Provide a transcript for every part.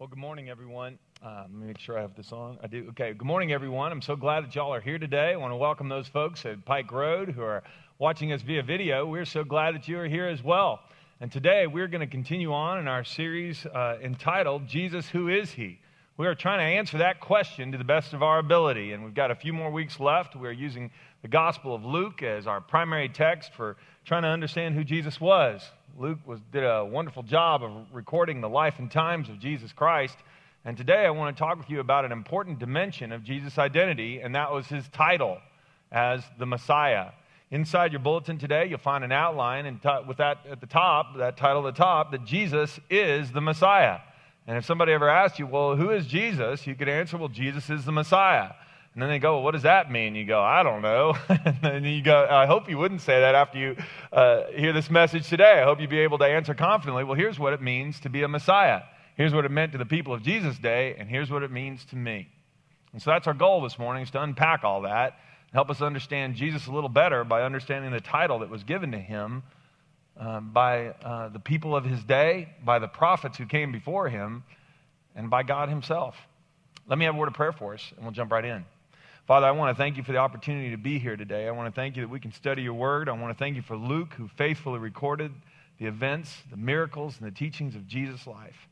Well, good morning, everyone. Uh, let me make sure I have this on. I do. Okay. Good morning, everyone. I'm so glad that y'all are here today. I want to welcome those folks at Pike Road who are watching us via video. We're so glad that you are here as well. And today we're going to continue on in our series uh, entitled Jesus, Who Is He? We are trying to answer that question to the best of our ability. And we've got a few more weeks left. We're using the Gospel of Luke as our primary text for trying to understand who Jesus was. Luke was, did a wonderful job of recording the life and times of Jesus Christ. And today I want to talk with you about an important dimension of Jesus' identity, and that was his title as the Messiah. Inside your bulletin today, you'll find an outline, and t- with that at the top, that title at the top, that Jesus is the Messiah. And if somebody ever asked you, well, who is Jesus? You could answer, well, Jesus is the Messiah. And then they go, well, what does that mean? You go, I don't know. and then you go, I hope you wouldn't say that after you uh, hear this message today. I hope you'd be able to answer confidently, well, here's what it means to be a Messiah. Here's what it meant to the people of Jesus' day, and here's what it means to me. And so that's our goal this morning, is to unpack all that, help us understand Jesus a little better by understanding the title that was given to him uh, by uh, the people of his day, by the prophets who came before him, and by God himself. Let me have a word of prayer for us, and we'll jump right in. Father, I want to thank you for the opportunity to be here today. I want to thank you that we can study your word. I want to thank you for Luke, who faithfully recorded the events, the miracles, and the teachings of Jesus' life.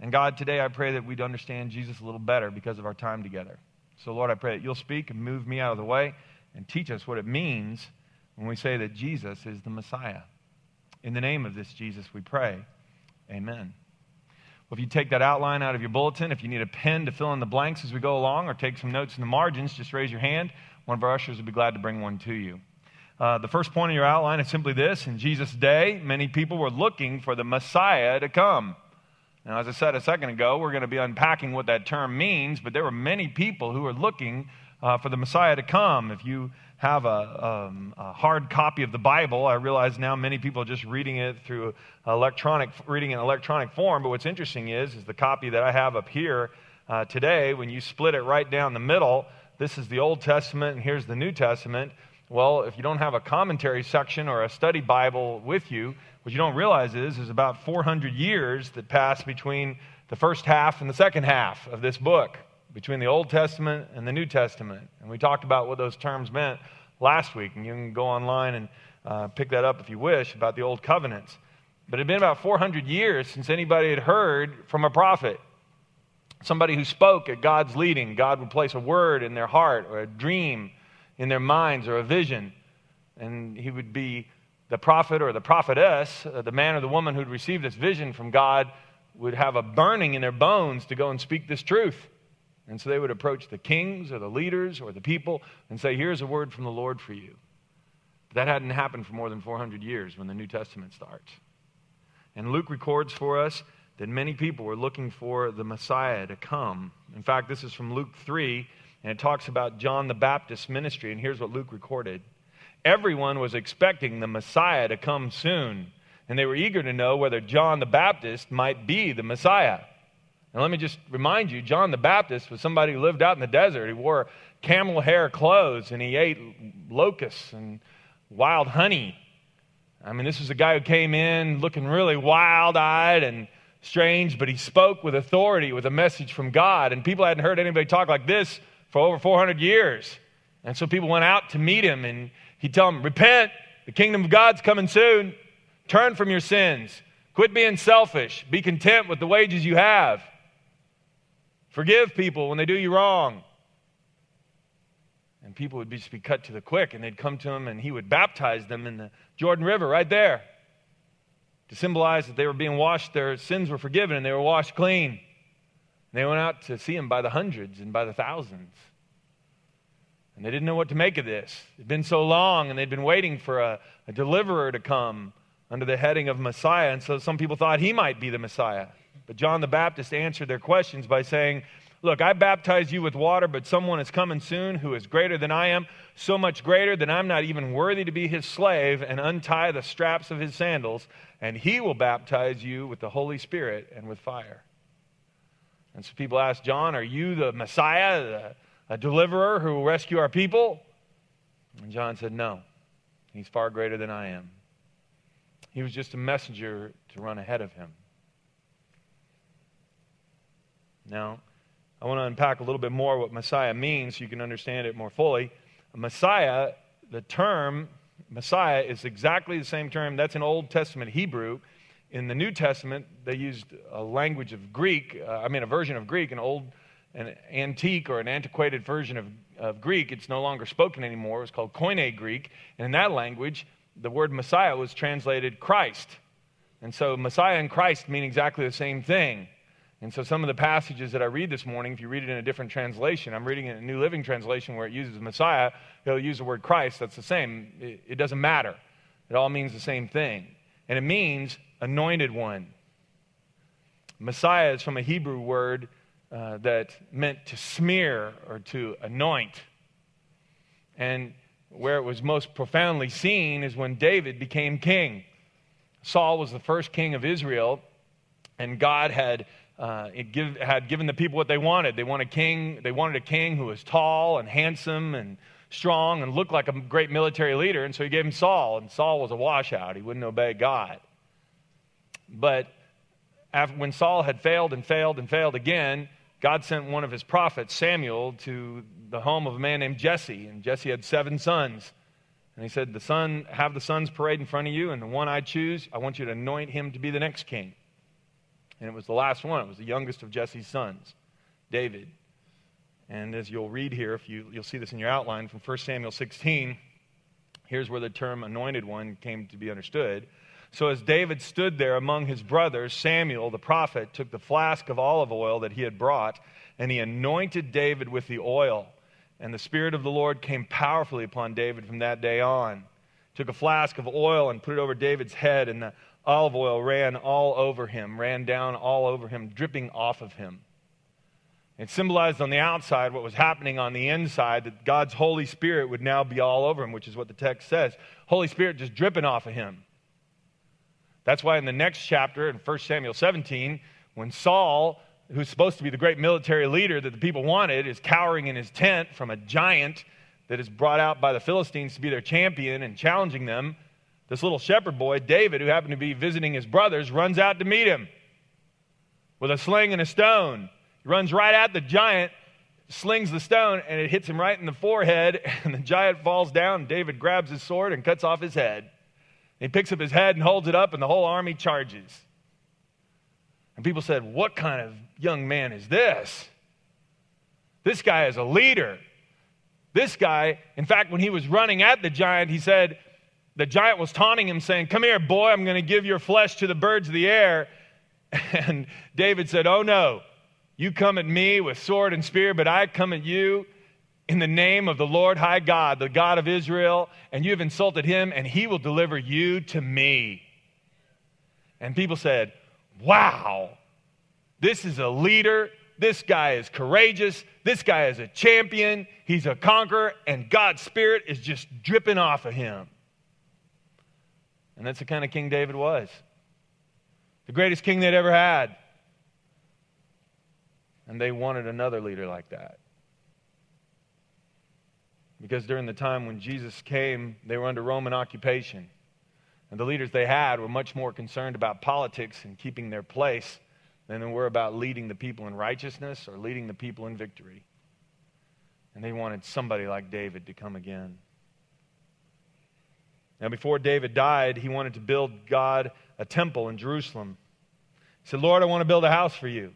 And God, today I pray that we'd understand Jesus a little better because of our time together. So, Lord, I pray that you'll speak and move me out of the way and teach us what it means when we say that Jesus is the Messiah. In the name of this Jesus, we pray. Amen. Well, if you take that outline out of your bulletin, if you need a pen to fill in the blanks as we go along or take some notes in the margins, just raise your hand. One of our ushers will be glad to bring one to you. Uh, the first point of your outline is simply this In Jesus' day, many people were looking for the Messiah to come. Now, as I said a second ago, we're going to be unpacking what that term means, but there were many people who were looking uh, for the Messiah to come. If you have a, um, a, hard copy of the Bible. I realize now many people are just reading it through electronic, reading in electronic form. But what's interesting is, is the copy that I have up here uh, today. When you split it right down the middle, this is the Old Testament, and here's the New Testament. Well, if you don't have a commentary section or a study Bible with you, what you don't realize is there's about 400 years that pass between the first half and the second half of this book between the Old Testament and the New Testament. And we talked about what those terms meant last week, and you can go online and uh, pick that up if you wish about the Old Covenants. But it had been about 400 years since anybody had heard from a prophet, somebody who spoke at God's leading. God would place a word in their heart or a dream in their minds or a vision, and he would be the prophet or the prophetess, uh, the man or the woman who'd received this vision from God, would have a burning in their bones to go and speak this truth. And so they would approach the kings or the leaders or the people and say, Here's a word from the Lord for you. But that hadn't happened for more than 400 years when the New Testament starts. And Luke records for us that many people were looking for the Messiah to come. In fact, this is from Luke 3, and it talks about John the Baptist's ministry. And here's what Luke recorded Everyone was expecting the Messiah to come soon, and they were eager to know whether John the Baptist might be the Messiah. And let me just remind you John the Baptist was somebody who lived out in the desert. He wore camel hair clothes and he ate locusts and wild honey. I mean, this was a guy who came in looking really wild eyed and strange, but he spoke with authority, with a message from God. And people hadn't heard anybody talk like this for over 400 years. And so people went out to meet him and he'd tell them, Repent, the kingdom of God's coming soon. Turn from your sins. Quit being selfish. Be content with the wages you have. Forgive people when they do you wrong. And people would just be cut to the quick, and they'd come to him, and he would baptize them in the Jordan River right there to symbolize that they were being washed, their sins were forgiven, and they were washed clean. And they went out to see him by the hundreds and by the thousands. And they didn't know what to make of this. It'd been so long, and they'd been waiting for a, a deliverer to come under the heading of Messiah. And so some people thought he might be the Messiah. But John the Baptist answered their questions by saying, Look, I baptize you with water, but someone is coming soon who is greater than I am, so much greater that I'm not even worthy to be his slave and untie the straps of his sandals, and he will baptize you with the Holy Spirit and with fire. And so people ask John, Are you the Messiah, the, a deliverer who will rescue our people? And John said, No, he's far greater than I am. He was just a messenger to run ahead of him. Now, I want to unpack a little bit more what Messiah means so you can understand it more fully. Messiah, the term Messiah is exactly the same term. That's an Old Testament Hebrew. In the New Testament, they used a language of Greek, uh, I mean, a version of Greek, an old, an antique or an antiquated version of, of Greek. It's no longer spoken anymore. It's called Koine Greek. And in that language, the word Messiah was translated Christ. And so Messiah and Christ mean exactly the same thing. And so some of the passages that I read this morning, if you read it in a different translation, I'm reading it in a New Living Translation where it uses Messiah, he'll use the word Christ. That's the same. It, it doesn't matter. It all means the same thing. And it means anointed one. Messiah is from a Hebrew word uh, that meant to smear or to anoint. And where it was most profoundly seen is when David became king. Saul was the first king of Israel, and God had uh, it give, had given the people what they wanted. They wanted, king, they wanted a king who was tall and handsome and strong and looked like a great military leader. And so he gave him Saul, and Saul was a washout. He wouldn't obey God. But after, when Saul had failed and failed and failed again, God sent one of his prophets, Samuel, to the home of a man named Jesse. And Jesse had seven sons. And he said, The son, have the sons parade in front of you, and the one I choose, I want you to anoint him to be the next king. And it was the last one. It was the youngest of Jesse's sons, David. And as you'll read here, if you, you'll see this in your outline from 1 Samuel 16, here's where the term anointed one came to be understood. So as David stood there among his brothers, Samuel, the prophet, took the flask of olive oil that he had brought, and he anointed David with the oil. And the Spirit of the Lord came powerfully upon David from that day on. Took a flask of oil and put it over David's head, and the olive oil ran all over him, ran down all over him, dripping off of him. It symbolized on the outside what was happening on the inside, that God's Holy Spirit would now be all over him, which is what the text says. Holy Spirit just dripping off of him. That's why in the next chapter, in 1 Samuel 17, when Saul, who's supposed to be the great military leader that the people wanted, is cowering in his tent from a giant that is brought out by the Philistines to be their champion and challenging them, this little shepherd boy, David, who happened to be visiting his brothers, runs out to meet him with a sling and a stone. He runs right at the giant, slings the stone, and it hits him right in the forehead, and the giant falls down. David grabs his sword and cuts off his head. He picks up his head and holds it up, and the whole army charges. And people said, What kind of young man is this? This guy is a leader. This guy, in fact, when he was running at the giant, he said, the giant was taunting him, saying, Come here, boy, I'm going to give your flesh to the birds of the air. And David said, Oh, no, you come at me with sword and spear, but I come at you in the name of the Lord high God, the God of Israel, and you have insulted him, and he will deliver you to me. And people said, Wow, this is a leader. This guy is courageous. This guy is a champion. He's a conqueror, and God's Spirit is just dripping off of him. And that's the kind of king David was the greatest king they'd ever had. And they wanted another leader like that. Because during the time when Jesus came, they were under Roman occupation. And the leaders they had were much more concerned about politics and keeping their place than they were about leading the people in righteousness or leading the people in victory. And they wanted somebody like David to come again. Now, before David died, he wanted to build God a temple in Jerusalem. He said, Lord, I want to build a house for you.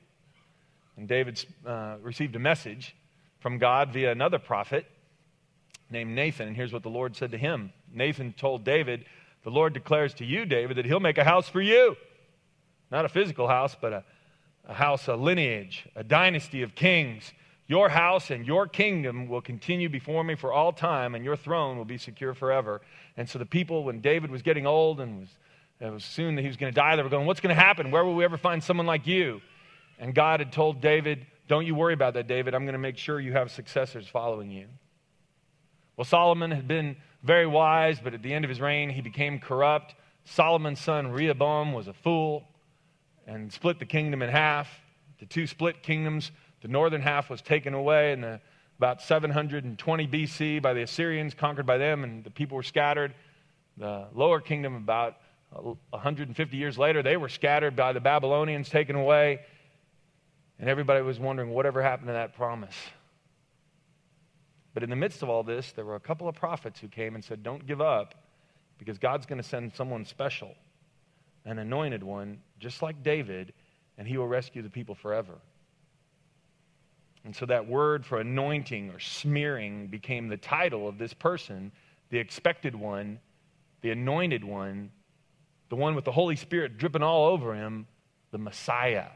And David uh, received a message from God via another prophet named Nathan. And here's what the Lord said to him Nathan told David, The Lord declares to you, David, that he'll make a house for you. Not a physical house, but a, a house, a lineage, a dynasty of kings. Your house and your kingdom will continue before me for all time, and your throne will be secure forever. And so the people, when David was getting old and was, it was soon that he was going to die, they were going, What's going to happen? Where will we ever find someone like you? And God had told David, Don't you worry about that, David. I'm going to make sure you have successors following you. Well, Solomon had been very wise, but at the end of his reign, he became corrupt. Solomon's son Rehoboam was a fool and split the kingdom in half. The two split kingdoms the northern half was taken away in the, about 720 BC by the Assyrians, conquered by them, and the people were scattered. The lower kingdom, about 150 years later, they were scattered by the Babylonians, taken away. And everybody was wondering whatever happened to that promise. But in the midst of all this, there were a couple of prophets who came and said, Don't give up because God's going to send someone special, an anointed one, just like David, and he will rescue the people forever. And so that word for anointing or smearing became the title of this person, the expected one, the anointed one, the one with the Holy Spirit dripping all over him, the Messiah.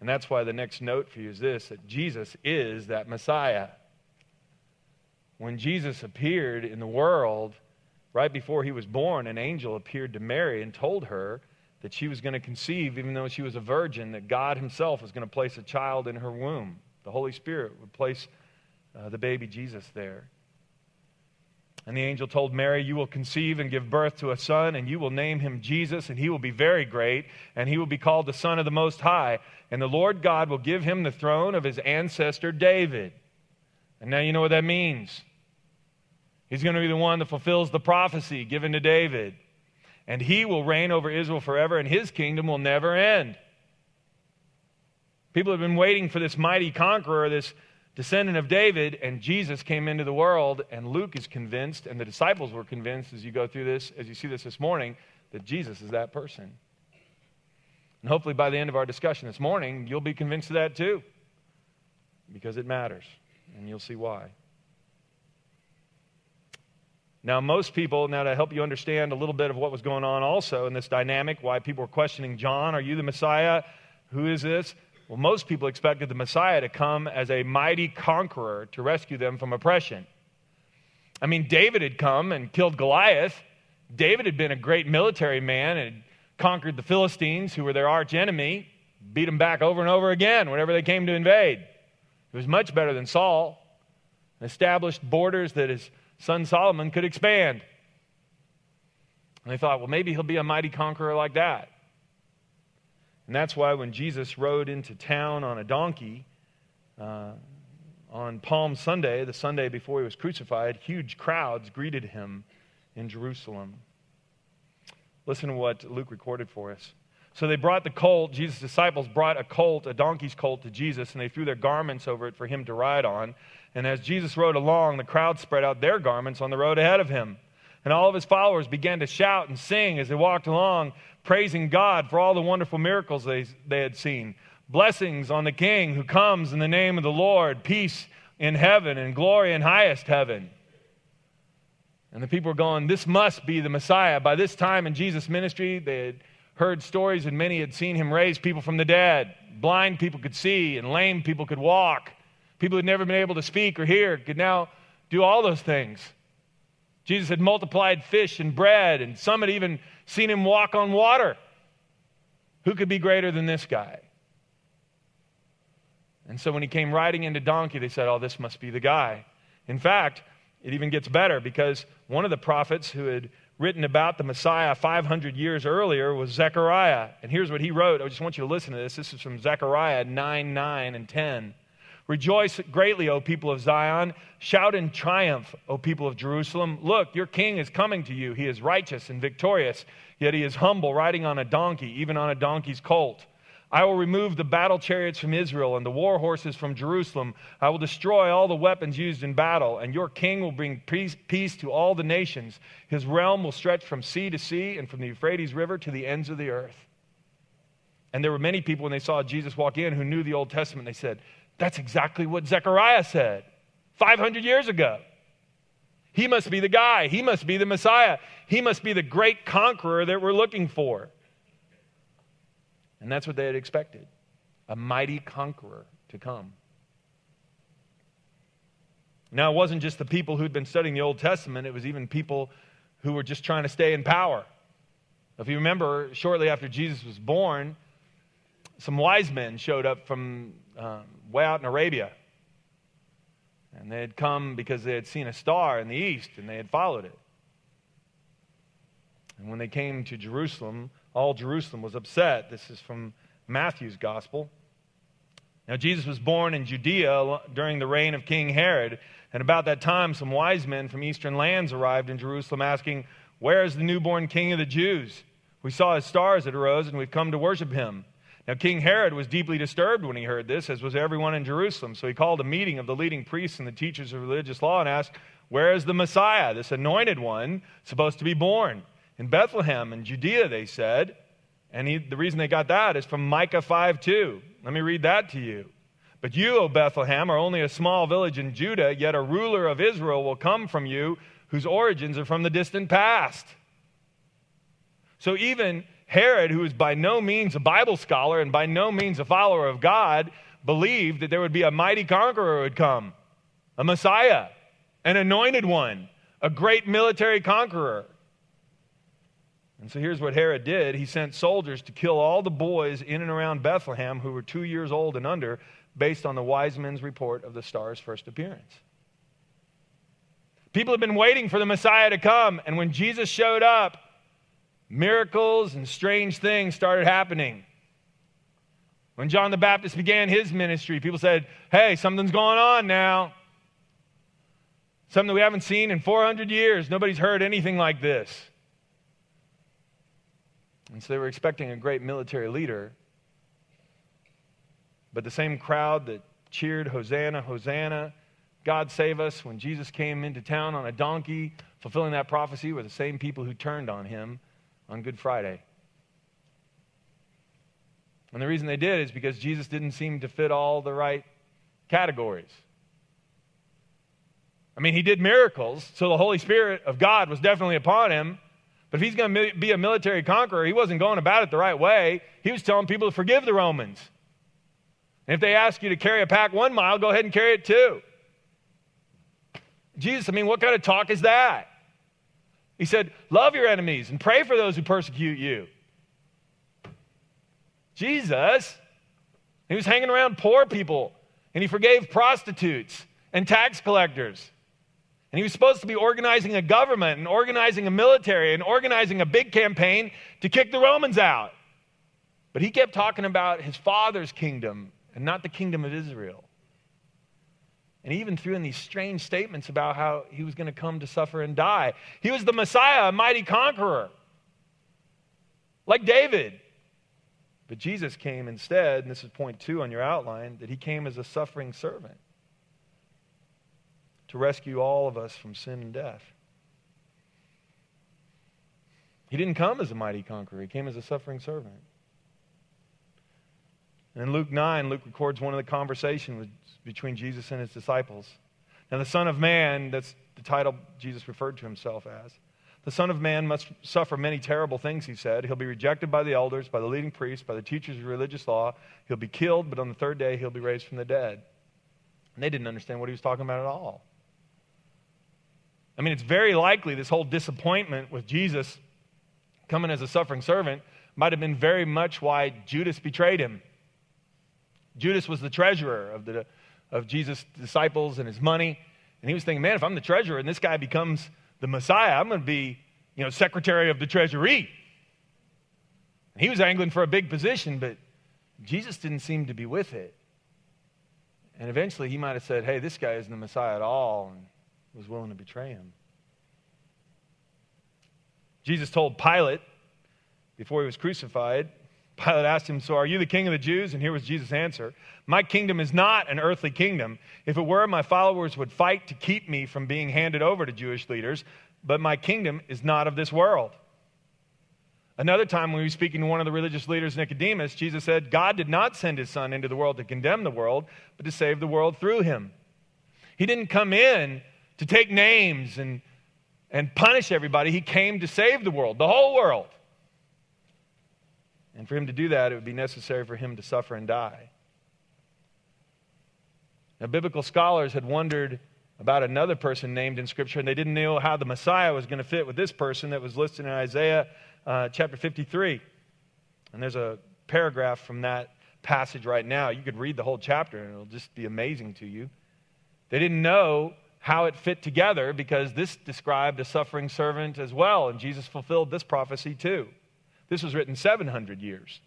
And that's why the next note for you is this that Jesus is that Messiah. When Jesus appeared in the world, right before he was born, an angel appeared to Mary and told her that she was going to conceive, even though she was a virgin, that God Himself was going to place a child in her womb. The Holy Spirit would place uh, the baby Jesus there. And the angel told Mary, You will conceive and give birth to a son, and you will name him Jesus, and he will be very great, and he will be called the Son of the Most High. And the Lord God will give him the throne of his ancestor David. And now you know what that means. He's going to be the one that fulfills the prophecy given to David. And he will reign over Israel forever, and his kingdom will never end. People have been waiting for this mighty conqueror, this descendant of David, and Jesus came into the world, and Luke is convinced, and the disciples were convinced as you go through this, as you see this this morning, that Jesus is that person. And hopefully by the end of our discussion this morning, you'll be convinced of that too, because it matters, and you'll see why. Now, most people, now to help you understand a little bit of what was going on also in this dynamic, why people were questioning John, are you the Messiah? Who is this? Well, most people expected the Messiah to come as a mighty conqueror to rescue them from oppression. I mean, David had come and killed Goliath. David had been a great military man and conquered the Philistines, who were their arch enemy, beat them back over and over again whenever they came to invade. He was much better than Saul, established borders that his son Solomon could expand. And they thought, well, maybe he'll be a mighty conqueror like that. And that's why when Jesus rode into town on a donkey uh, on Palm Sunday, the Sunday before he was crucified, huge crowds greeted him in Jerusalem. Listen to what Luke recorded for us. So they brought the colt, Jesus' disciples brought a colt, a donkey's colt, to Jesus, and they threw their garments over it for him to ride on. And as Jesus rode along, the crowd spread out their garments on the road ahead of him. And all of his followers began to shout and sing as they walked along, praising God for all the wonderful miracles they, they had seen. Blessings on the King who comes in the name of the Lord, peace in heaven and glory in highest heaven. And the people were going, This must be the Messiah. By this time in Jesus' ministry, they had heard stories, and many had seen him raise people from the dead. Blind people could see, and lame people could walk. People who'd never been able to speak or hear could now do all those things. Jesus had multiplied fish and bread, and some had even seen him walk on water. Who could be greater than this guy? And so when he came riding into donkey, they said, Oh, this must be the guy. In fact, it even gets better because one of the prophets who had written about the Messiah 500 years earlier was Zechariah. And here's what he wrote. I just want you to listen to this. This is from Zechariah 9 9 and 10. Rejoice greatly, O people of Zion. Shout in triumph, O people of Jerusalem. Look, your king is coming to you. He is righteous and victorious, yet he is humble, riding on a donkey, even on a donkey's colt. I will remove the battle chariots from Israel and the war horses from Jerusalem. I will destroy all the weapons used in battle, and your king will bring peace, peace, to all the nations. His realm will stretch from sea to sea and from the Euphrates River to the ends of the earth. And there were many people when they saw Jesus walk in who knew the Old Testament. They said, that's exactly what Zechariah said 500 years ago. He must be the guy. He must be the Messiah. He must be the great conqueror that we're looking for. And that's what they had expected a mighty conqueror to come. Now, it wasn't just the people who'd been studying the Old Testament, it was even people who were just trying to stay in power. If you remember, shortly after Jesus was born, some wise men showed up from um, way out in Arabia. And they had come because they had seen a star in the east and they had followed it. And when they came to Jerusalem, all Jerusalem was upset. This is from Matthew's gospel. Now, Jesus was born in Judea during the reign of King Herod. And about that time, some wise men from eastern lands arrived in Jerusalem asking, Where is the newborn king of the Jews? We saw his star that arose, and we've come to worship him. Now, King Herod was deeply disturbed when he heard this, as was everyone in Jerusalem. So he called a meeting of the leading priests and the teachers of religious law and asked, Where is the Messiah, this anointed one, supposed to be born? In Bethlehem in Judea, they said. And he, the reason they got that is from Micah 5 2. Let me read that to you. But you, O Bethlehem, are only a small village in Judah, yet a ruler of Israel will come from you whose origins are from the distant past. So even Herod, who is by no means a Bible scholar and by no means a follower of God, believed that there would be a mighty conqueror who would come, a Messiah, an anointed one, a great military conqueror. And so here's what Herod did he sent soldiers to kill all the boys in and around Bethlehem who were two years old and under, based on the wise men's report of the star's first appearance. People have been waiting for the Messiah to come, and when Jesus showed up, miracles and strange things started happening. When John the Baptist began his ministry, people said, Hey, something's going on now. Something we haven't seen in 400 years. Nobody's heard anything like this. And so they were expecting a great military leader. But the same crowd that cheered, Hosanna, Hosanna, God save us, when Jesus came into town on a donkey, fulfilling that prophecy, were the same people who turned on him on Good Friday. And the reason they did is because Jesus didn't seem to fit all the right categories. I mean, he did miracles, so the Holy Spirit of God was definitely upon him. But if he's going to be a military conqueror, he wasn't going about it the right way. He was telling people to forgive the Romans. And if they ask you to carry a pack one mile, go ahead and carry it two. Jesus, I mean, what kind of talk is that? He said, Love your enemies and pray for those who persecute you. Jesus, he was hanging around poor people and he forgave prostitutes and tax collectors. And he was supposed to be organizing a government and organizing a military and organizing a big campaign to kick the Romans out. But he kept talking about his father's kingdom and not the kingdom of Israel. And he even threw in these strange statements about how he was going to come to suffer and die. He was the Messiah, a mighty conqueror, like David. But Jesus came instead, and this is point two on your outline, that he came as a suffering servant to rescue all of us from sin and death. He didn't come as a mighty conqueror, he came as a suffering servant. And in Luke 9, Luke records one of the conversations between Jesus and his disciples. Now, the Son of Man, that's the title Jesus referred to himself as. The Son of Man must suffer many terrible things, he said. He'll be rejected by the elders, by the leading priests, by the teachers of religious law. He'll be killed, but on the third day, he'll be raised from the dead. And they didn't understand what he was talking about at all. I mean, it's very likely this whole disappointment with Jesus coming as a suffering servant might have been very much why Judas betrayed him. Judas was the treasurer of, the, of Jesus' disciples and his money. And he was thinking, man, if I'm the treasurer and this guy becomes the Messiah, I'm going to be, you know, secretary of the treasury. And he was angling for a big position, but Jesus didn't seem to be with it. And eventually he might have said, hey, this guy isn't the Messiah at all, and was willing to betray him. Jesus told Pilate before he was crucified, Pilate asked him, So are you the king of the Jews? And here was Jesus' answer My kingdom is not an earthly kingdom. If it were, my followers would fight to keep me from being handed over to Jewish leaders, but my kingdom is not of this world. Another time, when he was speaking to one of the religious leaders, Nicodemus, Jesus said, God did not send his son into the world to condemn the world, but to save the world through him. He didn't come in to take names and, and punish everybody, he came to save the world, the whole world. And for him to do that, it would be necessary for him to suffer and die. Now, biblical scholars had wondered about another person named in Scripture, and they didn't know how the Messiah was going to fit with this person that was listed in Isaiah uh, chapter 53. And there's a paragraph from that passage right now. You could read the whole chapter, and it'll just be amazing to you. They didn't know how it fit together because this described a suffering servant as well, and Jesus fulfilled this prophecy too. This was written 700 years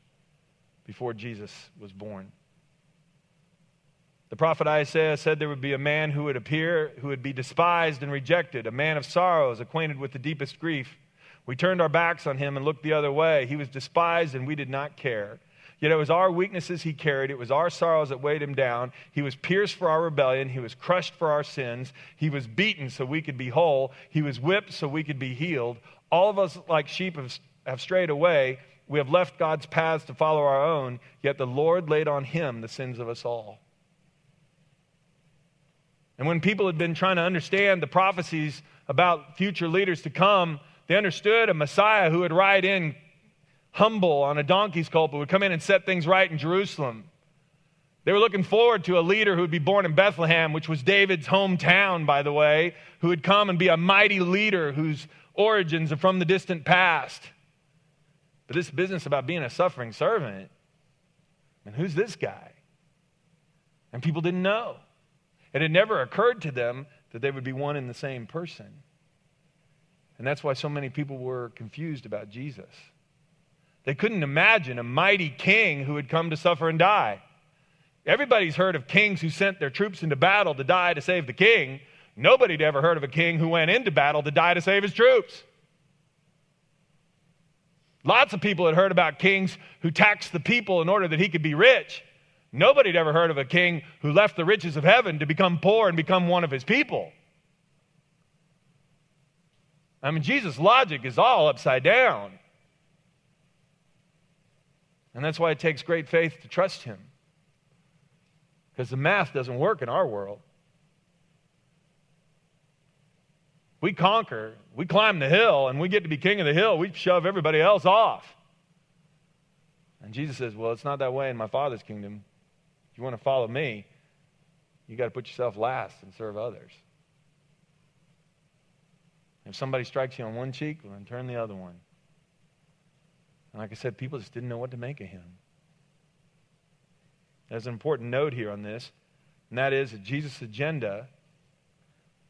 before Jesus was born. The prophet Isaiah said there would be a man who would appear, who would be despised and rejected, a man of sorrows, acquainted with the deepest grief. We turned our backs on him and looked the other way. He was despised and we did not care. Yet it was our weaknesses he carried. It was our sorrows that weighed him down. He was pierced for our rebellion. He was crushed for our sins. He was beaten so we could be whole. He was whipped so we could be healed. All of us, like sheep, have, have strayed away. We have left God's paths to follow our own, yet the Lord laid on him the sins of us all. And when people had been trying to understand the prophecies about future leaders to come, they understood a Messiah who would ride in humble on a donkey's colt, but would come in and set things right in Jerusalem. They were looking forward to a leader who would be born in Bethlehem, which was David's hometown, by the way, who would come and be a mighty leader whose origins are from the distant past. But this business about being a suffering servant, and who's this guy? And people didn't know. It had never occurred to them that they would be one and the same person. And that's why so many people were confused about Jesus. They couldn't imagine a mighty king who had come to suffer and die. Everybody's heard of kings who sent their troops into battle to die to save the king. Nobody'd ever heard of a king who went into battle to die to save his troops. Lots of people had heard about kings who taxed the people in order that he could be rich. Nobody had ever heard of a king who left the riches of heaven to become poor and become one of his people. I mean, Jesus' logic is all upside down. And that's why it takes great faith to trust him. Because the math doesn't work in our world. We conquer, we climb the hill, and we get to be king of the hill. We shove everybody else off. And Jesus says, Well, it's not that way in my Father's kingdom. If you want to follow me, you got to put yourself last and serve others. If somebody strikes you on one cheek, well, then turn the other one. And like I said, people just didn't know what to make of him. There's an important note here on this, and that is that Jesus' agenda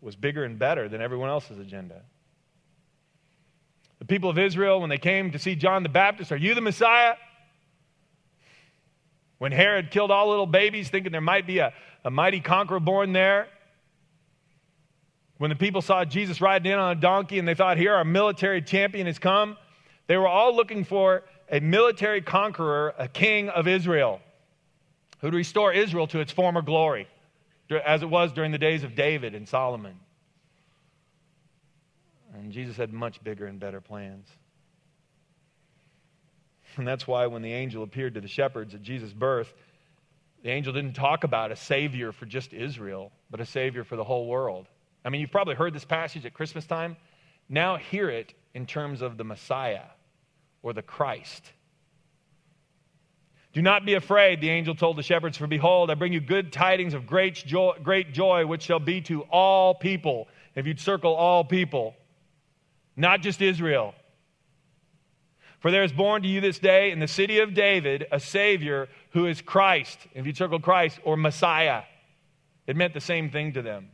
was bigger and better than everyone else's agenda. The people of Israel, when they came to see John the Baptist, are you the Messiah? When Herod killed all little babies, thinking there might be a, a mighty conqueror born there. When the people saw Jesus riding in on a donkey and they thought, here, our military champion has come, they were all looking for a military conqueror, a king of Israel, who'd restore Israel to its former glory, as it was during the days of David and Solomon. And Jesus had much bigger and better plans. And that's why when the angel appeared to the shepherds at Jesus' birth, the angel didn't talk about a savior for just Israel, but a savior for the whole world. I mean, you've probably heard this passage at Christmas time. Now hear it in terms of the Messiah or the Christ. Do not be afraid, the angel told the shepherds, for behold, I bring you good tidings of great joy, great joy which shall be to all people. If you'd circle all people, not just Israel. For there is born to you this day in the city of David a Savior who is Christ. If you circle Christ or Messiah, it meant the same thing to them.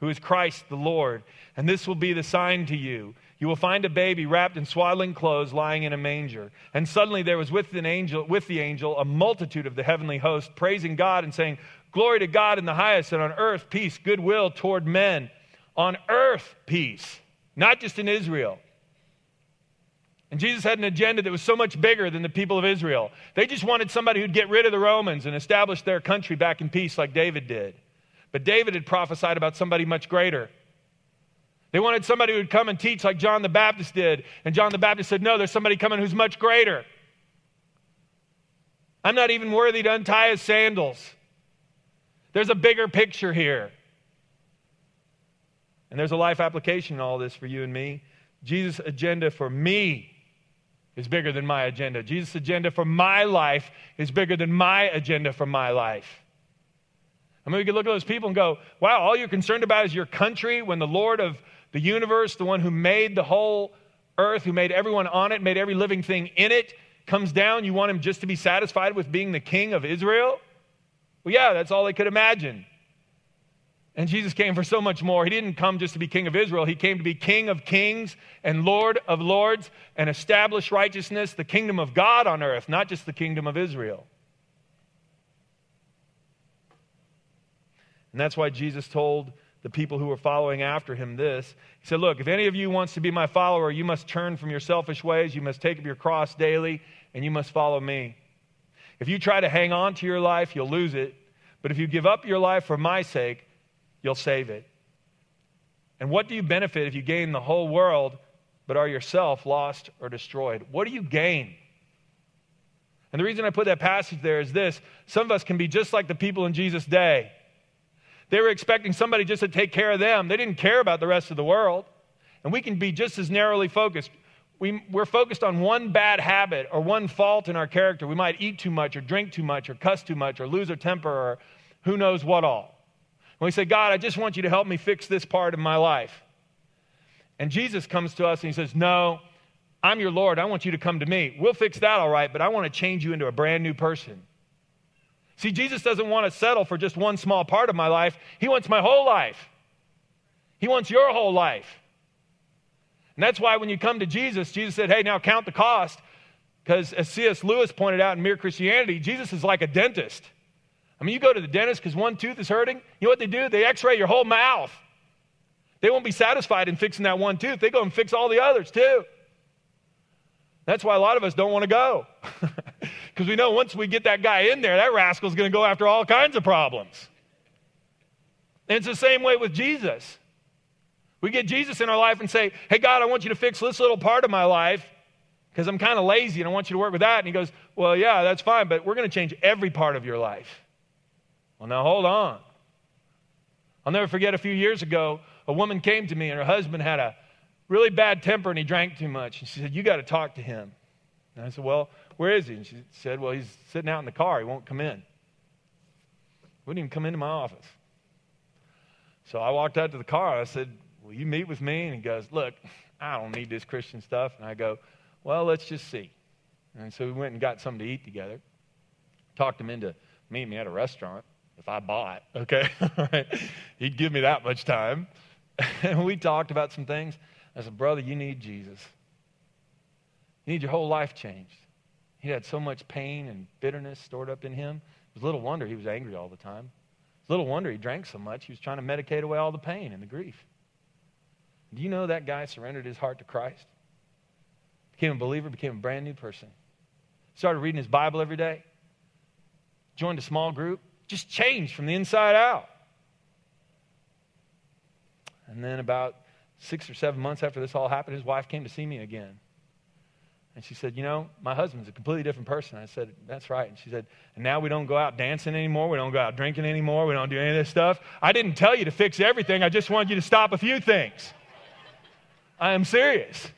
Who is Christ the Lord. And this will be the sign to you. You will find a baby wrapped in swaddling clothes lying in a manger. And suddenly there was with, an angel, with the angel a multitude of the heavenly host, praising God and saying, Glory to God in the highest, and on earth peace, goodwill toward men. On earth peace, not just in Israel. And Jesus had an agenda that was so much bigger than the people of Israel. They just wanted somebody who'd get rid of the Romans and establish their country back in peace like David did. But David had prophesied about somebody much greater. They wanted somebody who would come and teach like John the Baptist did. And John the Baptist said, No, there's somebody coming who's much greater. I'm not even worthy to untie his sandals. There's a bigger picture here. And there's a life application in all this for you and me. Jesus' agenda for me is bigger than my agenda. Jesus' agenda for my life is bigger than my agenda for my life. I mean, we could look at those people and go, wow, all you're concerned about is your country when the Lord of the universe, the one who made the whole earth, who made everyone on it, made every living thing in it, comes down. You want him just to be satisfied with being the king of Israel? Well, yeah, that's all they could imagine. And Jesus came for so much more. He didn't come just to be king of Israel, he came to be king of kings and lord of lords and establish righteousness, the kingdom of God on earth, not just the kingdom of Israel. And that's why Jesus told the people who were following after him this. He said, Look, if any of you wants to be my follower, you must turn from your selfish ways, you must take up your cross daily, and you must follow me. If you try to hang on to your life, you'll lose it. But if you give up your life for my sake, you'll save it. And what do you benefit if you gain the whole world, but are yourself lost or destroyed? What do you gain? And the reason I put that passage there is this some of us can be just like the people in Jesus' day. They were expecting somebody just to take care of them, they didn't care about the rest of the world. And we can be just as narrowly focused. We, we're focused on one bad habit or one fault in our character. We might eat too much or drink too much or cuss too much or lose our temper or who knows what all. And we say, God, I just want you to help me fix this part of my life. And Jesus comes to us and he says, No, I'm your Lord. I want you to come to me. We'll fix that all right, but I want to change you into a brand new person. See, Jesus doesn't want to settle for just one small part of my life, He wants my whole life. He wants your whole life. And that's why when you come to Jesus, Jesus said, Hey, now count the cost. Because as C.S. Lewis pointed out in Mere Christianity, Jesus is like a dentist. I mean, you go to the dentist because one tooth is hurting. You know what they do? They x ray your whole mouth. They won't be satisfied in fixing that one tooth, they go and fix all the others too. That's why a lot of us don't want to go. Because we know once we get that guy in there, that rascal's going to go after all kinds of problems. And it's the same way with Jesus. We get Jesus in our life and say, Hey, God, I want you to fix this little part of my life because I'm kind of lazy and I want you to work with that. And He goes, Well, yeah, that's fine, but we're going to change every part of your life. Well, now hold on. I'll never forget a few years ago, a woman came to me and her husband had a really bad temper and he drank too much. And she said, You got to talk to him. And I said, Well, where is he? And she said, Well, he's sitting out in the car. He won't come in. Wouldn't even come into my office. So I walked out to the car. I said, Will you meet with me? And he goes, Look, I don't need this Christian stuff. And I go, Well, let's just see. And so we went and got something to eat together. Talked him into meeting me at a restaurant if I bought, okay? He'd give me that much time. and we talked about some things. I said, Brother, you need Jesus. You need your whole life changed. He had so much pain and bitterness stored up in him. It was little wonder he was angry all the time. It's little wonder he drank so much. He was trying to medicate away all the pain and the grief. Do you know that guy surrendered his heart to Christ? Became a believer, became a brand new person. Started reading his Bible every day. Joined a small group. Just changed from the inside out. And then about six or seven months after this all happened, his wife came to see me again. And she said, You know, my husband's a completely different person. I said, That's right. And she said, And now we don't go out dancing anymore. We don't go out drinking anymore. We don't do any of this stuff. I didn't tell you to fix everything. I just wanted you to stop a few things. I am serious.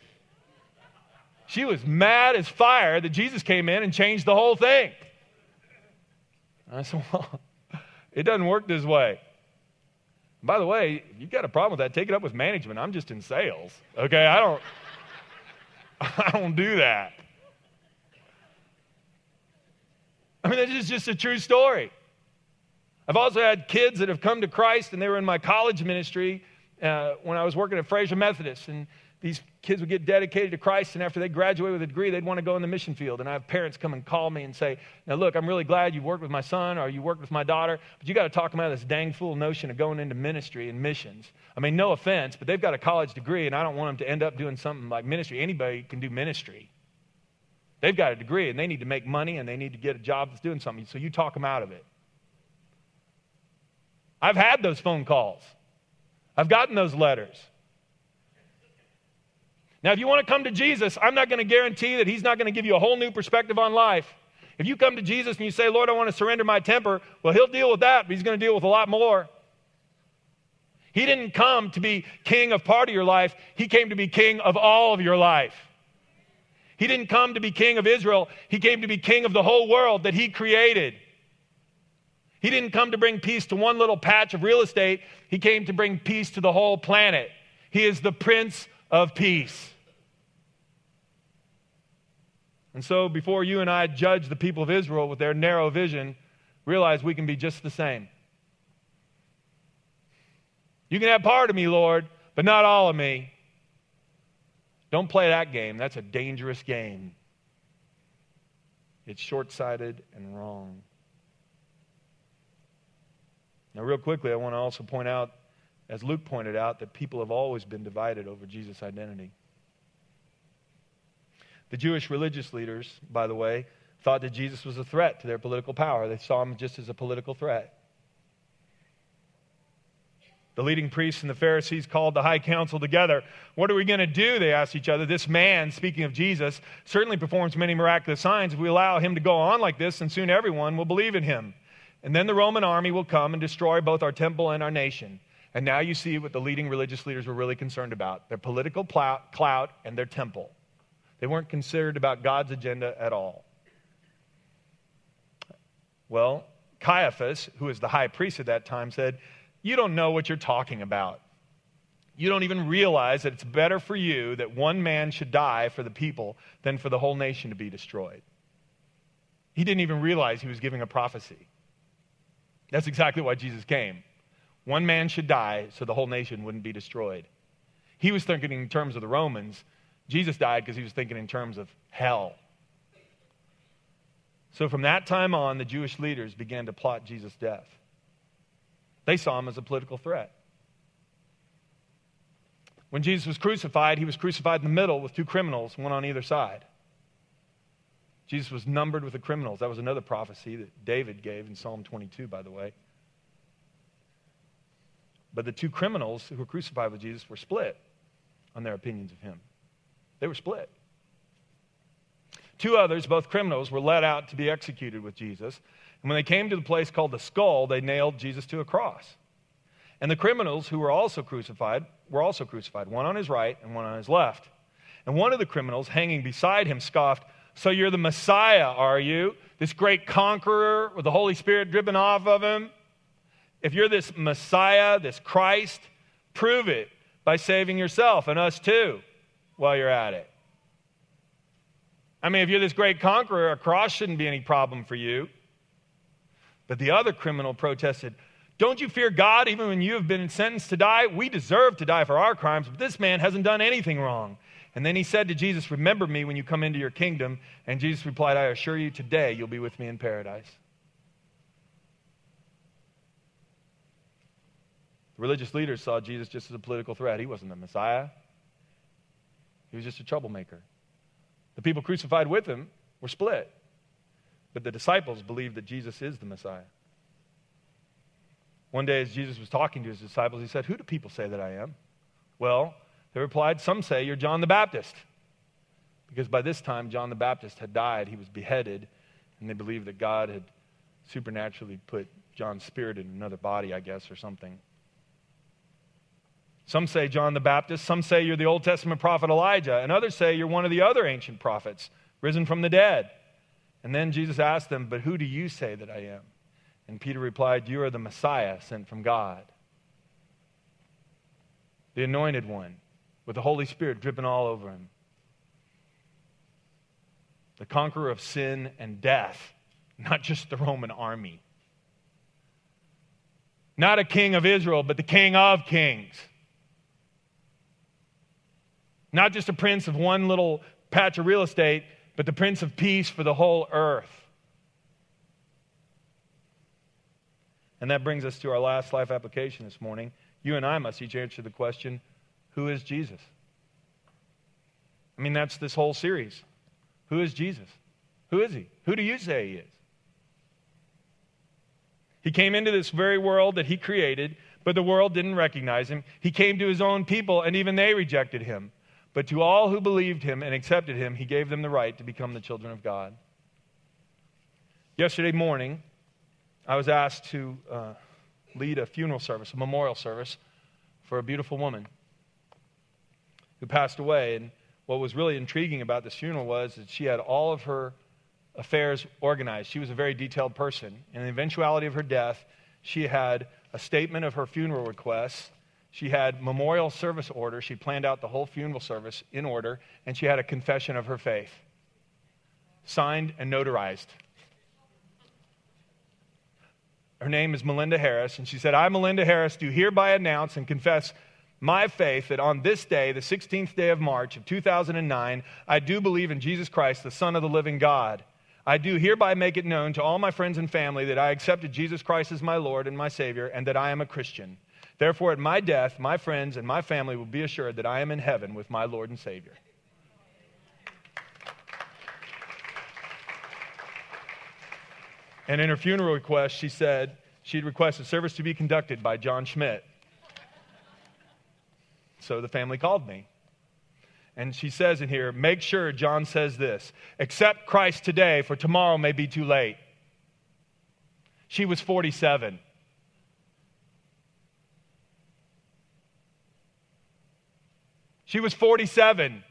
She was mad as fire that Jesus came in and changed the whole thing. I said, Well, it doesn't work this way. By the way, you've got a problem with that, take it up with management. I'm just in sales. Okay, I don't I don't do that. I mean, this is just a true story. I've also had kids that have come to Christ and they were in my college ministry uh, when I was working at Frazer Methodist. And these kids would get dedicated to Christ, and after they graduate with a degree, they'd want to go in the mission field. And I have parents come and call me and say, Now, look, I'm really glad you worked with my son or you worked with my daughter, but you got to talk them out of this dang fool notion of going into ministry and missions. I mean, no offense, but they've got a college degree, and I don't want them to end up doing something like ministry. Anybody can do ministry. They've got a degree, and they need to make money, and they need to get a job that's doing something. So you talk them out of it. I've had those phone calls, I've gotten those letters. Now, if you want to come to Jesus, I'm not going to guarantee that He's not going to give you a whole new perspective on life. If you come to Jesus and you say, Lord, I want to surrender my temper, well, He'll deal with that, but He's going to deal with a lot more. He didn't come to be king of part of your life, He came to be king of all of your life. He didn't come to be king of Israel, He came to be king of the whole world that He created. He didn't come to bring peace to one little patch of real estate, He came to bring peace to the whole planet. He is the Prince of Peace. And so, before you and I judge the people of Israel with their narrow vision, realize we can be just the same. You can have part of me, Lord, but not all of me. Don't play that game. That's a dangerous game. It's short sighted and wrong. Now, real quickly, I want to also point out, as Luke pointed out, that people have always been divided over Jesus' identity. The Jewish religious leaders, by the way, thought that Jesus was a threat to their political power. They saw him just as a political threat. The leading priests and the Pharisees called the high council together. What are we going to do? They asked each other. This man, speaking of Jesus, certainly performs many miraculous signs. If we allow him to go on like this, then soon everyone will believe in him. And then the Roman army will come and destroy both our temple and our nation. And now you see what the leading religious leaders were really concerned about their political clout and their temple. They weren't considered about God's agenda at all. Well, Caiaphas, who was the high priest at that time, said, you don't know what you're talking about. You don't even realize that it's better for you that one man should die for the people than for the whole nation to be destroyed. He didn't even realize he was giving a prophecy. That's exactly why Jesus came. One man should die so the whole nation wouldn't be destroyed. He was thinking in terms of the Romans. Jesus died because he was thinking in terms of hell. So from that time on, the Jewish leaders began to plot Jesus' death. They saw him as a political threat. When Jesus was crucified, he was crucified in the middle with two criminals, one on either side. Jesus was numbered with the criminals. That was another prophecy that David gave in Psalm 22, by the way. But the two criminals who were crucified with Jesus were split on their opinions of him. They were split. Two others, both criminals, were led out to be executed with Jesus. And when they came to the place called the skull, they nailed Jesus to a cross. And the criminals who were also crucified were also crucified, one on his right and one on his left. And one of the criminals hanging beside him scoffed, So you're the Messiah, are you? This great conqueror with the Holy Spirit dripping off of him? If you're this Messiah, this Christ, prove it by saving yourself and us too while you're at it. I mean, if you're this great conqueror, a cross shouldn't be any problem for you. But the other criminal protested, Don't you fear God even when you have been sentenced to die? We deserve to die for our crimes, but this man hasn't done anything wrong. And then he said to Jesus, Remember me when you come into your kingdom. And Jesus replied, I assure you, today you'll be with me in paradise. The religious leaders saw Jesus just as a political threat. He wasn't the Messiah, he was just a troublemaker. The people crucified with him were split. But the disciples believed that Jesus is the Messiah. One day, as Jesus was talking to his disciples, he said, Who do people say that I am? Well, they replied, Some say you're John the Baptist. Because by this time, John the Baptist had died, he was beheaded, and they believed that God had supernaturally put John's spirit in another body, I guess, or something. Some say John the Baptist. Some say you're the Old Testament prophet Elijah. And others say you're one of the other ancient prophets risen from the dead. And then Jesus asked them, But who do you say that I am? And Peter replied, You are the Messiah sent from God, the anointed one, with the Holy Spirit dripping all over him, the conqueror of sin and death, not just the Roman army. Not a king of Israel, but the king of kings. Not just a prince of one little patch of real estate, but the Prince of Peace for the whole earth. And that brings us to our last life application this morning. You and I must each answer the question who is Jesus? I mean, that's this whole series. Who is Jesus? Who is he? Who do you say he is? He came into this very world that he created, but the world didn't recognize him. He came to his own people, and even they rejected him. But to all who believed him and accepted him, he gave them the right to become the children of God. Yesterday morning, I was asked to uh, lead a funeral service, a memorial service, for a beautiful woman who passed away. And what was really intriguing about this funeral was that she had all of her affairs organized. She was a very detailed person. In the eventuality of her death, she had a statement of her funeral requests she had memorial service order. She planned out the whole funeral service in order, and she had a confession of her faith, signed and notarized. Her name is Melinda Harris, and she said, I, Melinda Harris, do hereby announce and confess my faith that on this day, the 16th day of March of 2009, I do believe in Jesus Christ, the Son of the living God. I do hereby make it known to all my friends and family that I accepted Jesus Christ as my Lord and my Savior, and that I am a Christian. Therefore, at my death, my friends and my family will be assured that I am in heaven with my Lord and Savior. And in her funeral request, she said she'd request a service to be conducted by John Schmidt. So the family called me. And she says in here, make sure John says this accept Christ today, for tomorrow may be too late. She was 47. She was 47,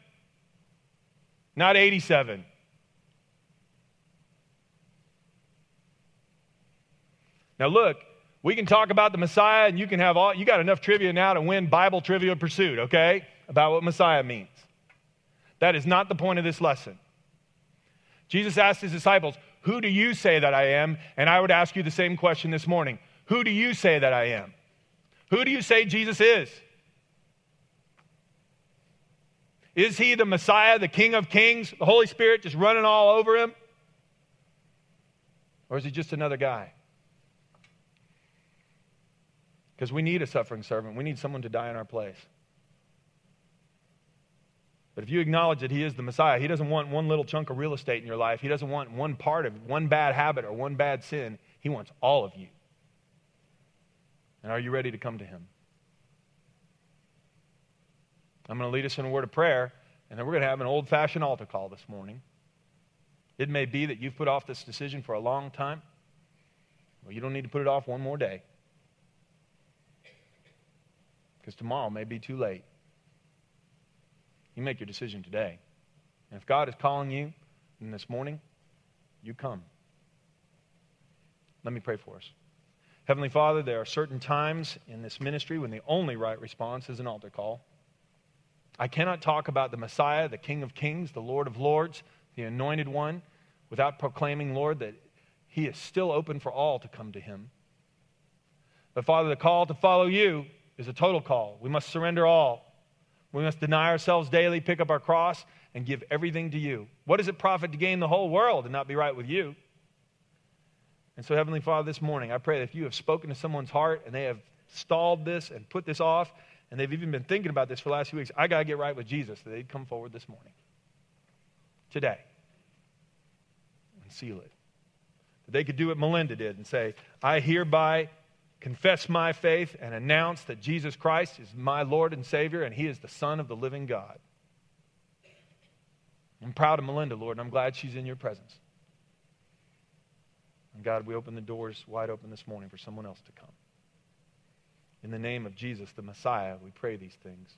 not 87. Now, look, we can talk about the Messiah, and you can have all, you got enough trivia now to win Bible Trivial Pursuit, okay? About what Messiah means. That is not the point of this lesson. Jesus asked his disciples, Who do you say that I am? And I would ask you the same question this morning Who do you say that I am? Who do you say Jesus is? Is he the Messiah, the King of Kings, the Holy Spirit just running all over him? Or is he just another guy? Because we need a suffering servant. We need someone to die in our place. But if you acknowledge that He is the Messiah, He doesn't want one little chunk of real estate in your life. He doesn't want one part of one bad habit or one bad sin. He wants all of you. And are you ready to come to Him? I'm going to lead us in a word of prayer, and then we're going to have an old fashioned altar call this morning. It may be that you've put off this decision for a long time. Well, you don't need to put it off one more day. Because tomorrow may be too late. You make your decision today. And if God is calling you in this morning, you come. Let me pray for us. Heavenly Father, there are certain times in this ministry when the only right response is an altar call. I cannot talk about the Messiah, the King of Kings, the Lord of Lords, the Anointed One, without proclaiming, Lord, that He is still open for all to come to Him. But Father, the call to follow you is a total call. We must surrender all. We must deny ourselves daily, pick up our cross, and give everything to you. What does it profit to gain the whole world and not be right with you? And so, Heavenly Father, this morning, I pray that if you have spoken to someone's heart and they have stalled this and put this off, and they've even been thinking about this for the last few weeks, I got to get right with Jesus, that they'd come forward this morning, today, and seal it. They could do what Melinda did and say, I hereby confess my faith and announce that Jesus Christ is my Lord and Savior and He is the Son of the living God. I'm proud of Melinda, Lord, and I'm glad she's in your presence. And God, we open the doors wide open this morning for someone else to come. In the name of Jesus, the Messiah, we pray these things.